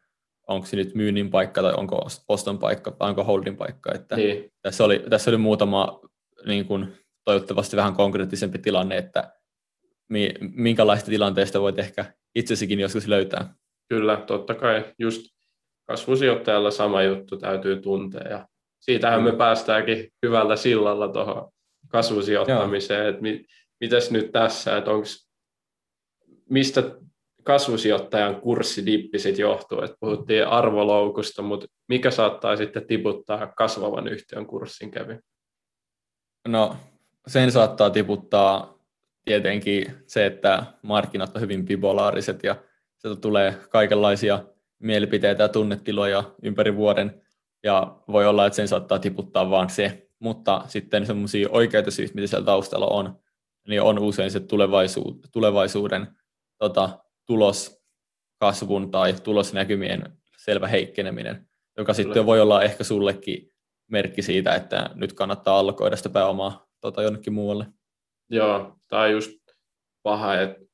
onko se nyt myynnin paikka, tai onko oston paikka, tai onko holding paikka. Että niin. tässä, oli, tässä oli muutama niin kuin, toivottavasti vähän konkreettisempi tilanne, että minkälaista tilanteesta voit ehkä itsesikin joskus löytää. Kyllä, totta kai. Just kasvusijoittajalla sama juttu täytyy tuntea. Ja siitähän me päästäänkin hyvällä sillalla tuohon kasvusijoittamiseen, että mi, mitäs nyt tässä, että onks, mistä kasvusijoittajan kurssidipppi sitten johtuu, että puhuttiin arvoloukusta, mutta mikä saattaa sitten tiputtaa kasvavan yhtiön kurssin kävi? No sen saattaa tiputtaa tietenkin se, että markkinat on hyvin bipolaariset ja sieltä tulee kaikenlaisia mielipiteitä ja tunnetiloja ympäri vuoden ja voi olla, että sen saattaa tiputtaa vaan se, mutta sitten semmoisia oikeita syitä, mitä siellä taustalla on, niin on usein se tulevaisuuden tota, tuloskasvun tai tulosnäkymien selvä heikkeneminen, joka Kyllä. sitten voi olla ehkä sullekin merkki siitä, että nyt kannattaa allokoida sitä pääomaa tota, jonnekin muualle. Joo, tämä on just paha, että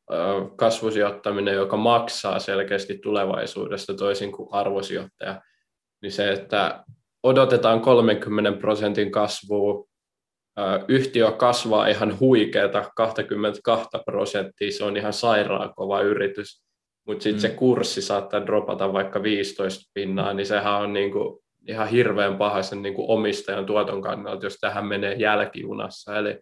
kasvusijoittaminen, joka maksaa selkeästi tulevaisuudesta toisin kuin arvosijoittaja, niin se, että odotetaan 30 prosentin kasvua, yhtiö kasvaa ihan huikeeta 22 prosenttia, se on ihan sairaan kova yritys, mutta sitten mm. se kurssi saattaa dropata vaikka 15 pinnaa, niin sehän on niinku ihan hirveän paha sen niinku omistajan tuoton kannalta, jos tähän menee jälkijunassa, eli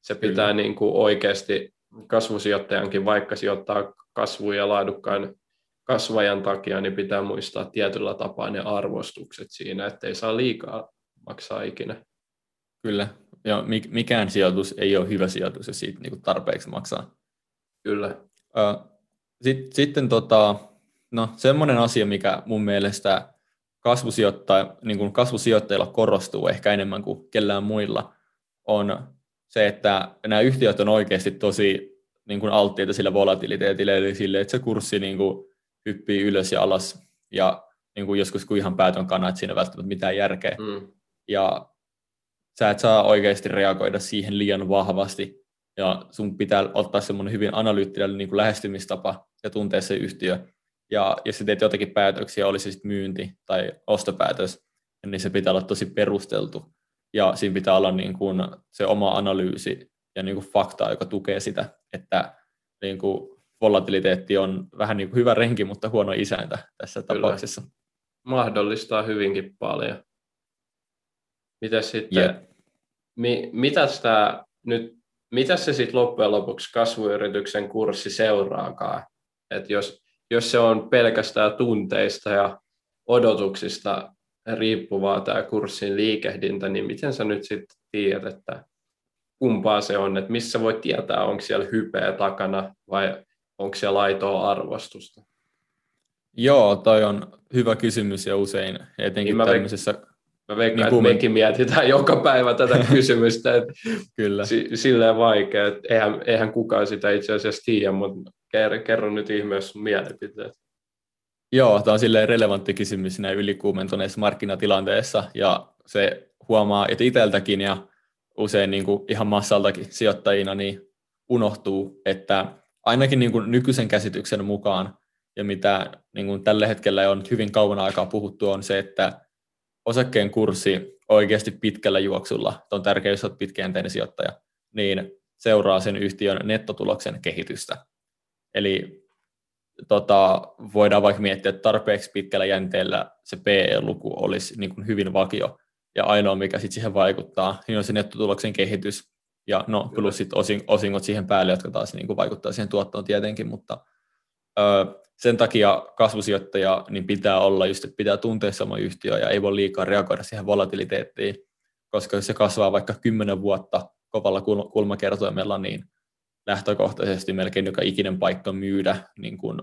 se pitää niin kuin oikeasti kasvusijoittajankin, vaikka sijoittaa kasvuun ja laadukkaan kasvajan takia, niin pitää muistaa tietyllä tapaa ne arvostukset siinä, ettei saa liikaa maksaa ikinä. Kyllä, ja mikään sijoitus ei ole hyvä sijoitus, jos siitä niin tarpeeksi maksaa. Kyllä. Sitten, sitten tota, no, semmoinen asia, mikä mun mielestä kasvusijoittaja, niin kuin kasvusijoittajilla korostuu ehkä enemmän kuin kellään muilla, on se, että nämä yhtiöt on oikeasti tosi niin kuin alttiita sillä volatiliteetille, eli sille, että se kurssi niin kuin hyppii ylös ja alas, ja niin kuin joskus kun ihan päätön kana, että siinä välttämättä mitään järkeä. Mm. Ja sä et saa oikeasti reagoida siihen liian vahvasti, ja sun pitää ottaa semmoinen hyvin analyyttinen niin kuin lähestymistapa ja tuntea se yhtiö. Ja jos sä teet jotakin päätöksiä, olisi sitten myynti tai ostopäätös, niin se pitää olla tosi perusteltu ja siinä pitää olla niin kuin se oma analyysi ja niin kuin fakta, joka tukee sitä, että niin kuin volatiliteetti on vähän niin kuin hyvä renki, mutta huono isäntä tässä Kyllä. tapauksessa. Mahdollistaa hyvinkin paljon. Mitä sitten, yeah. mi, mitä sitä nyt mitä se sitten loppujen lopuksi kasvuyrityksen kurssi seuraakaan? Et jos, jos se on pelkästään tunteista ja odotuksista riippuvaa tämä kurssin liikehdintä, niin miten sä nyt sitten tiedät, että kumpaa se on, että missä voi tietää, onko siellä hypeä takana vai onko siellä aitoa arvostusta? Joo, toi on hyvä kysymys ja usein etenkin niin mä tämmöisessä... Veik- mä veikkaan, niin että mekin mietitään joka päivä tätä kysymystä, että Kyllä. S- silleen vaikea, että eihän, eihän kukaan sitä itse asiassa tiedä, mutta kerro, kerro nyt ihmeessä sun mielipiteet. Joo, tämä on silleen relevantti kysymys näin ylikuumentuneessa markkinatilanteessa ja se huomaa, että itseltäkin ja usein niin kuin ihan massaltakin sijoittajina niin unohtuu, että ainakin niin kuin nykyisen käsityksen mukaan ja mitä niin kuin tällä hetkellä on hyvin kauan aikaa puhuttu on se, että osakkeen kurssi oikeasti pitkällä juoksulla, on tärkeää, jos olet pitkäjänteinen sijoittaja, niin seuraa sen yhtiön nettotuloksen kehitystä. Eli tota, voidaan vaikka miettiä, että tarpeeksi pitkällä jänteellä se PE-luku olisi niin kuin hyvin vakio, ja ainoa, mikä sitten siihen vaikuttaa, niin on se nettotuloksen kehitys, ja no, plus sitten osingot siihen päälle, jotka taas niin kuin vaikuttaa siihen tuottoon tietenkin, mutta ö, sen takia kasvusijoittaja niin pitää olla just, että pitää tuntea sama yhtiö ja ei voi liikaa reagoida siihen volatiliteettiin, koska jos se kasvaa vaikka kymmenen vuotta kovalla kulmakertoimella, niin lähtökohtaisesti melkein joka ikinen paikka myydä niin kuin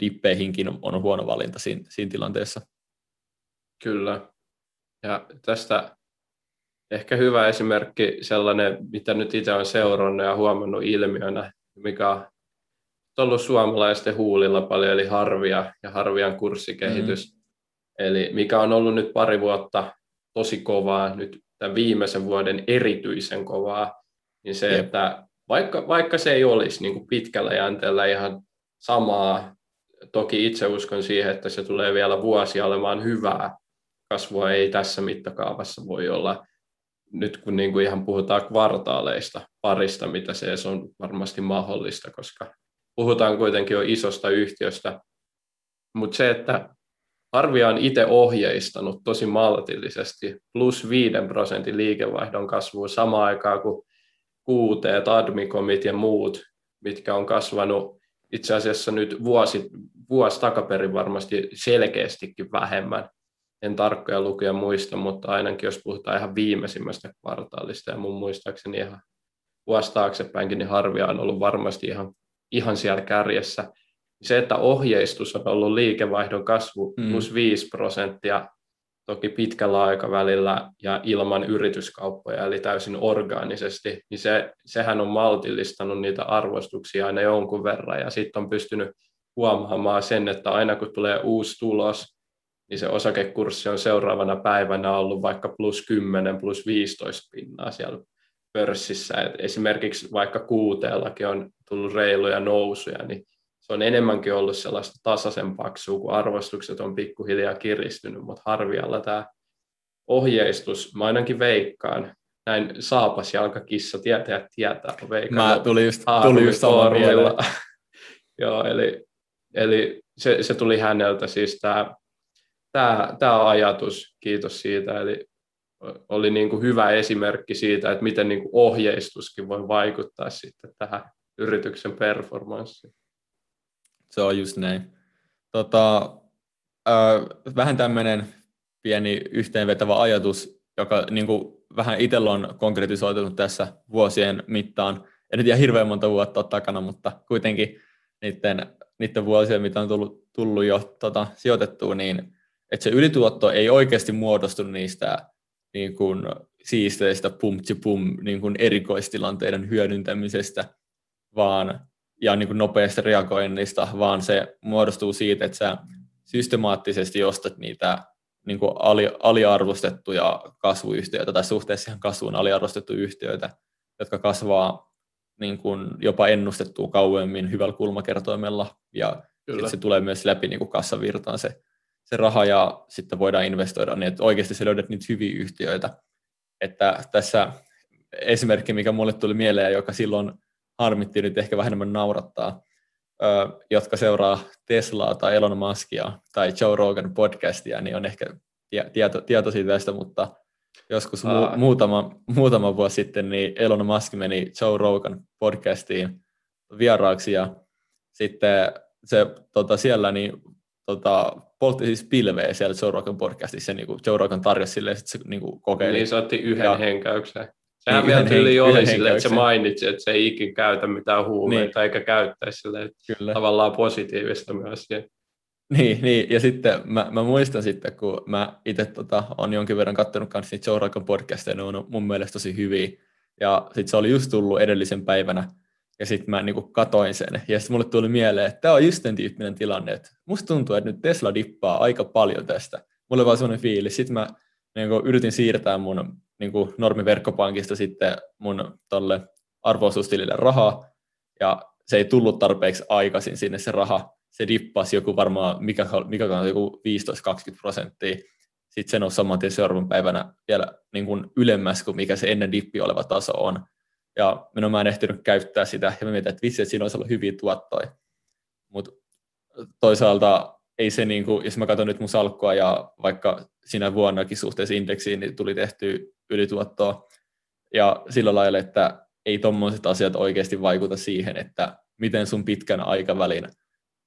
dippeihinkin on huono valinta siinä, siinä tilanteessa. Kyllä. Ja tästä ehkä hyvä esimerkki sellainen, mitä nyt itse olen seurannut ja huomannut ilmiönä, mikä on ollut suomalaisten huulilla paljon, eli harvia ja harvian kurssikehitys. Mm. Eli mikä on ollut nyt pari vuotta tosi kovaa, nyt tämän viimeisen vuoden erityisen kovaa, niin se, Jep. että vaikka, vaikka se ei olisi niin kuin pitkällä jänteellä ihan samaa, toki itse uskon siihen, että se tulee vielä vuosia olemaan hyvää, kasvua ei tässä mittakaavassa voi olla, nyt kun niin kuin ihan puhutaan kvartaaleista parista, mitä se on varmasti mahdollista, koska puhutaan kuitenkin jo isosta yhtiöstä, mutta se, että Arvia on itse ohjeistanut tosi maltillisesti plus 5 prosentin liikevaihdon kasvua samaan aikaan kuin kuuteet, admikomit ja muut, mitkä on kasvanut itse asiassa nyt vuosi, vuosi takaperin varmasti selkeästikin vähemmän. En tarkkoja lukuja muista, mutta ainakin jos puhutaan ihan viimeisimmästä kvartaalista ja mun muistaakseni ihan vuosi taaksepäinkin, niin harvia on ollut varmasti ihan, ihan siellä kärjessä. Se, että ohjeistus on ollut liikevaihdon kasvu mm. plus 5 prosenttia toki pitkällä aikavälillä ja ilman yrityskauppoja, eli täysin orgaanisesti, niin se, sehän on maltillistanut niitä arvostuksia aina jonkun verran, ja sitten on pystynyt huomaamaan sen, että aina kun tulee uusi tulos, niin se osakekurssi on seuraavana päivänä ollut vaikka plus 10, plus 15 pinnaa siellä pörssissä. Et esimerkiksi vaikka kuuteellakin on tullut reiluja nousuja, niin se on enemmänkin ollut sellaista tasaisen paksua, kun arvostukset on pikkuhiljaa kiristynyt, mutta harvialla tämä ohjeistus, mä ainakin veikkaan, näin saapas jalkakissa, tietää, tietää, veikkaan. Mä tuli just, tuli just Joo, eli, eli se, se, tuli häneltä siis tämä, tämä, tämä ajatus, kiitos siitä, eli oli niin kuin hyvä esimerkki siitä, että miten niin kuin ohjeistuskin voi vaikuttaa sitten tähän yrityksen performanssiin. Se on just näin. Tota, äh, vähän tämmöinen pieni yhteenvetävä ajatus, joka niin kuin vähän itsellä on konkretisoitunut tässä vuosien mittaan. En nyt ihan hirveän monta vuotta takana, mutta kuitenkin niiden, niiden vuosien, mitä on tullut, tullut jo tota, sijoitettua, niin että se ylituotto ei oikeasti muodostu niistä niin kuin, siisteistä pum pum niin kuin erikoistilanteiden hyödyntämisestä, vaan ja niin kuin nopeasta reagoinnista, vaan se muodostuu siitä, että sä systemaattisesti ostat niitä niin kuin ali, aliarvostettuja kasvuyhtiöitä tai suhteessa ihan kasvuun aliarvostettuja yhtiöitä, jotka kasvaa niin kuin jopa ennustettua kauemmin hyvällä kulmakertoimella ja se tulee myös läpi niin kuin kassavirtaan se, se raha ja sitten voidaan investoida niin, että oikeasti sä löydät niitä hyviä yhtiöitä. Että tässä esimerkki, mikä mulle tuli mieleen, joka silloin harmitti nyt ehkä vähän enemmän naurattaa, jotka seuraa Teslaa tai Elon Muskia tai Joe Rogan podcastia, niin on ehkä tieto, tietoisia tästä, mutta joskus mu- muutama, muutama vuosi sitten niin Elon Musk meni Joe Rogan podcastiin vieraaksi ja sitten se tota, siellä niin, tota, poltti siis pilveä siellä Joe Rogan podcastissa. Niin kuin Joe Rogan tarjosi silleen, että se niin kuin kokeili. Niin se otti yhden ja, henkäyksen. Sehän niin, vielä yli oli silleen, että se mainitsi, että se ei ikin käytä mitään huumeita niin. eikä käyttäisi silleen, Kyllä. tavallaan positiivista myös. Niin, niin, ja sitten mä, mä muistan sitten, kun mä itse tota, on jonkin verran katsonut kanssa niitä Joe Rogan podcasteja, ne on mun mielestä tosi hyviä. Ja sitten se oli just tullut edellisen päivänä, ja sitten mä niinku katoin sen. Ja sitten mulle tuli mieleen, että tämä on just sen tyyppinen tilanne, että musta tuntuu, että nyt Tesla dippaa aika paljon tästä. Mulla vaan semmoinen fiilis. Sitten mä niinku, yritin siirtää mun niinku, normiverkkopankista sitten mun tolle arvoisuustilille rahaa, ja se ei tullut tarpeeksi aikaisin sinne se raha, se dippasi joku varmaan, mikä, mikä joku 15-20 prosenttia. Sitten se nousi saman tien seuraavan päivänä vielä niin kuin ylemmäs kuin mikä se ennen dippi oleva taso on. Ja minä mä en ehtinyt käyttää sitä, ja mä mietin, että vitsi, että siinä olisi ollut hyviä tuottoja. Mutta toisaalta ei se, niin kuin, jos mä katson nyt mun salkkua ja vaikka siinä vuonnakin suhteessa indeksiin, niin tuli tehty ylituottoa. Ja sillä lailla, että ei tuommoiset asiat oikeasti vaikuta siihen, että miten sun pitkän aikavälin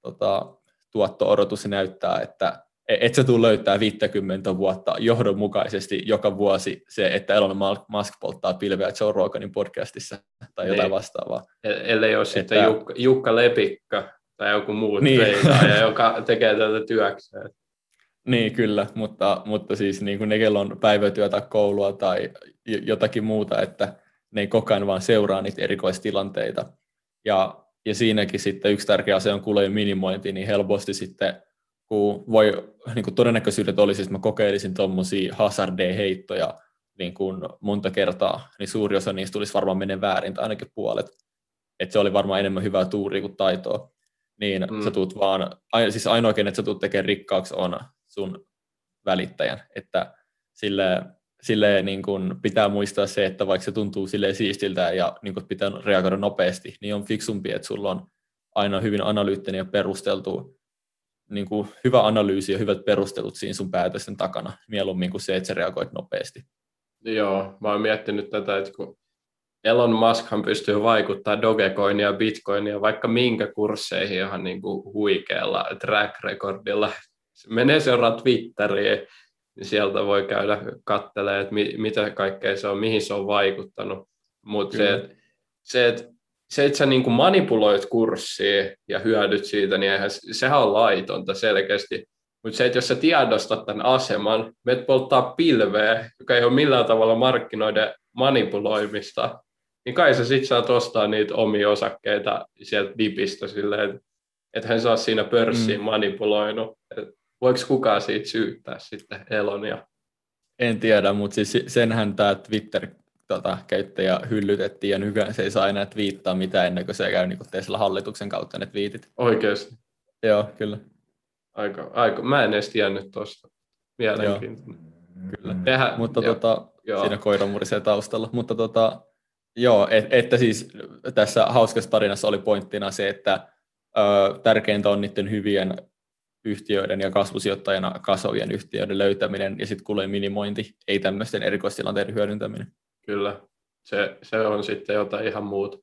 tota, tuotto-odotus näyttää, että et sä tuu löytää 50 vuotta johdonmukaisesti joka vuosi se, että Elon Musk polttaa pilveä Joe Roganin podcastissa tai jotain niin. vastaavaa. E-, ellei ole sitten Jukka, Jukka Lepikka tai joku muu niin. joka tekee tätä työkseen. Niin, kyllä, mutta, mutta siis niin kuin ne, kello on päivätyötä, koulua tai jotakin muuta, että ne ei koko ajan vaan seuraa niitä erikoistilanteita. Ja ja siinäkin sitten yksi tärkeä asia on kulujen minimointi, niin helposti sitten, kun voi, niin kuin todennäköisyydet olisi, että mä kokeilisin tuommoisia hazardeja-heittoja niin kuin monta kertaa, niin suuri osa niistä tulisi varmaan mennä väärin, tai ainakin puolet. Että se oli varmaan enemmän hyvää tuuria kuin taitoa. Niin mm. sä tuut vaan, siis ainoa, että sä tuut tekemään rikkaaksi on sun välittäjän. Että sille silleen niin kuin pitää muistaa se, että vaikka se tuntuu sille siistiltä ja niin kuin pitää reagoida nopeasti, niin on fiksumpi, että sulla on aina hyvin analyyttinen ja perusteltu, niin kuin hyvä analyysi ja hyvät perustelut siinä sun päätösten takana, mieluummin kuin se, että sä reagoit nopeasti. Joo, mä oon miettinyt tätä, että kun Elon Muskhan pystyy vaikuttamaan Dogecoinia ja Bitcoinia vaikka minkä kursseihin ihan niin kuin huikealla track recordilla. Menee seuraa Twitteriin, niin sieltä voi käydä katselemaan, että mi, mitä kaikkea se on, mihin se on vaikuttanut. Mutta se, että se, et, se, että sä niin kuin manipuloit kurssia ja hyödyt siitä, niin eihän, sehän on laitonta selkeästi. Mutta se, että jos sä tiedostat tämän aseman, menet polttaa pilveä, joka ei ole millään tavalla markkinoiden manipuloimista, niin kai sä sit saat ostaa niitä omia osakkeita sieltä dipistä silleen, että hän saa siinä pörssiin mm. manipuloinut. Et voiko kukaan siitä syyttää sitten Elonia? En tiedä, mutta siis senhän tämä Twitter-käyttäjä tota, hyllytettiin ja nykyään se ei saa enää viittaa mitään ennen kuin se käy niin Tesla hallituksen kautta ne viitit. Oikeasti? Joo, kyllä. Aika, aika. Mä en edes tiennyt tuosta. Mielenkiintoinen. Kyllä, Tehdä, mutta jo, tota, joo. siinä koira murisee taustalla. Mutta tota, joo, et, että siis tässä hauskassa tarinassa oli pointtina se, että ö, tärkeintä on niiden hyvien yhtiöiden ja kasvusijoittajana kasvavien yhtiöiden löytäminen ja sitten kulujen minimointi, ei tämmöisten erikoistilanteiden hyödyntäminen. Kyllä, se, se on sitten jotain ihan muuta.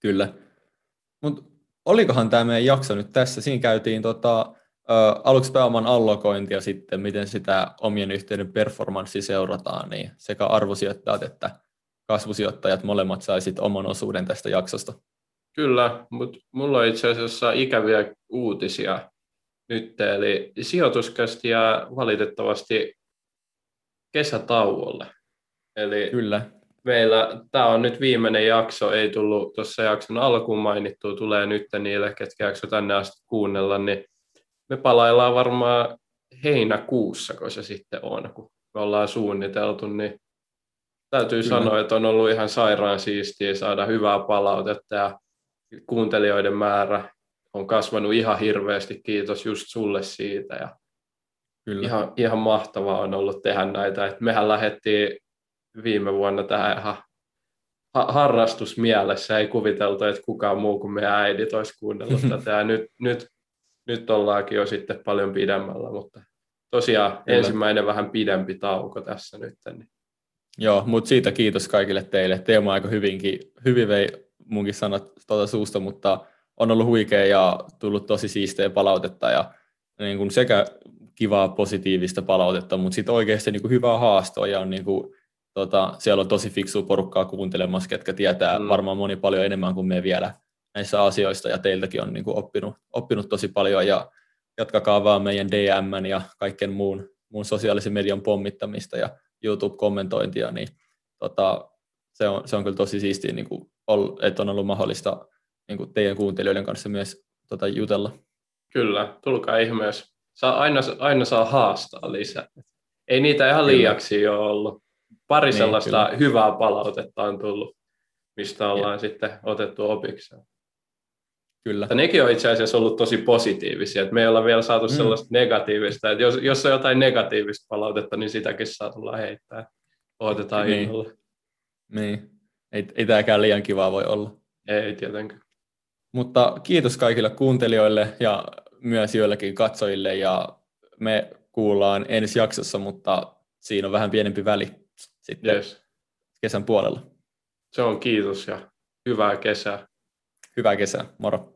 Kyllä. Mutta olikohan tämä meidän jakso nyt tässä? Siinä käytiin tota, ä, aluksi pääoman allokointia sitten, miten sitä omien yhtiöiden performanssi seurataan, niin sekä arvosijoittajat että kasvusijoittajat molemmat saisit oman osuuden tästä jaksosta. Kyllä, mutta mulla on itse asiassa ikäviä uutisia nyt, eli sijoituskästi jää valitettavasti kesätauolle. Eli Kyllä. meillä tämä on nyt viimeinen jakso, ei tullut tuossa jakson alkuun mainittu, tulee nyt niille, ketkä jakso tänne asti kuunnella, niin me palaillaan varmaan heinäkuussa, kun se sitten on, kun me ollaan suunniteltu, niin täytyy Kyllä. sanoa, että on ollut ihan sairaan siistiä saada hyvää palautetta ja kuuntelijoiden määrä on kasvanut ihan hirveästi, kiitos just sulle siitä. Ja Kyllä. Ihan, ihan mahtavaa on ollut tehdä näitä. Et mehän lähdettiin viime vuonna tähän ihan ha- harrastusmielessä, ei kuviteltu, että kukaan muu kuin meidän äidit olisi kuunnellut tätä. Ja nyt, nyt, nyt ollaankin jo sitten paljon pidemmällä, mutta tosiaan Kyllä. ensimmäinen vähän pidempi tauko tässä nyt. Niin. Joo, mutta siitä kiitos kaikille teille. Teema aika hyvinkin, hyvin vei munkin sanat tuota suusta, mutta on ollut huikea ja tullut tosi siistejä palautetta ja niin kuin sekä kivaa positiivista palautetta, mutta sitten oikeasti niin kuin hyvää haastoa ja on niin kuin, tota, siellä on tosi fiksua porukkaa kuuntelemassa, ketkä tietää mm. varmaan moni paljon enemmän kuin me vielä näissä asioista ja teiltäkin on niin kuin oppinut, oppinut tosi paljon ja jatkakaa vaan meidän DM ja kaiken muun, muun sosiaalisen median pommittamista ja YouTube-kommentointia, niin tota, se, on, se on kyllä tosi siistiä, niin kuin, että on ollut mahdollista niin kuin teidän kuuntelijoiden kanssa myös tota, jutella. Kyllä, tulkaa ihmeessä. Saa, aina, aina saa haastaa lisää. Ei niitä ihan liiaksi ole ollut. Pari niin, sellaista kyllä. hyvää palautetta on tullut, mistä ollaan ja. sitten otettu opikseen. Kyllä. Mutta nekin on itse asiassa ollut tosi positiivisia, että me ei olla vielä saatu mm. sellaista negatiivista, että jos, jos on jotain negatiivista palautetta, niin sitäkin saa tulla heittää. Otetaan niin. innolla. Niin, ei, ei tämäkään liian kivaa voi olla. Ei tietenkään. Mutta kiitos kaikille kuuntelijoille ja myös joillekin katsojille ja me kuullaan ensi jaksossa, mutta siinä on vähän pienempi väli sitten yes. kesän puolella. Se on kiitos ja hyvää kesää. Hyvää kesää, moro.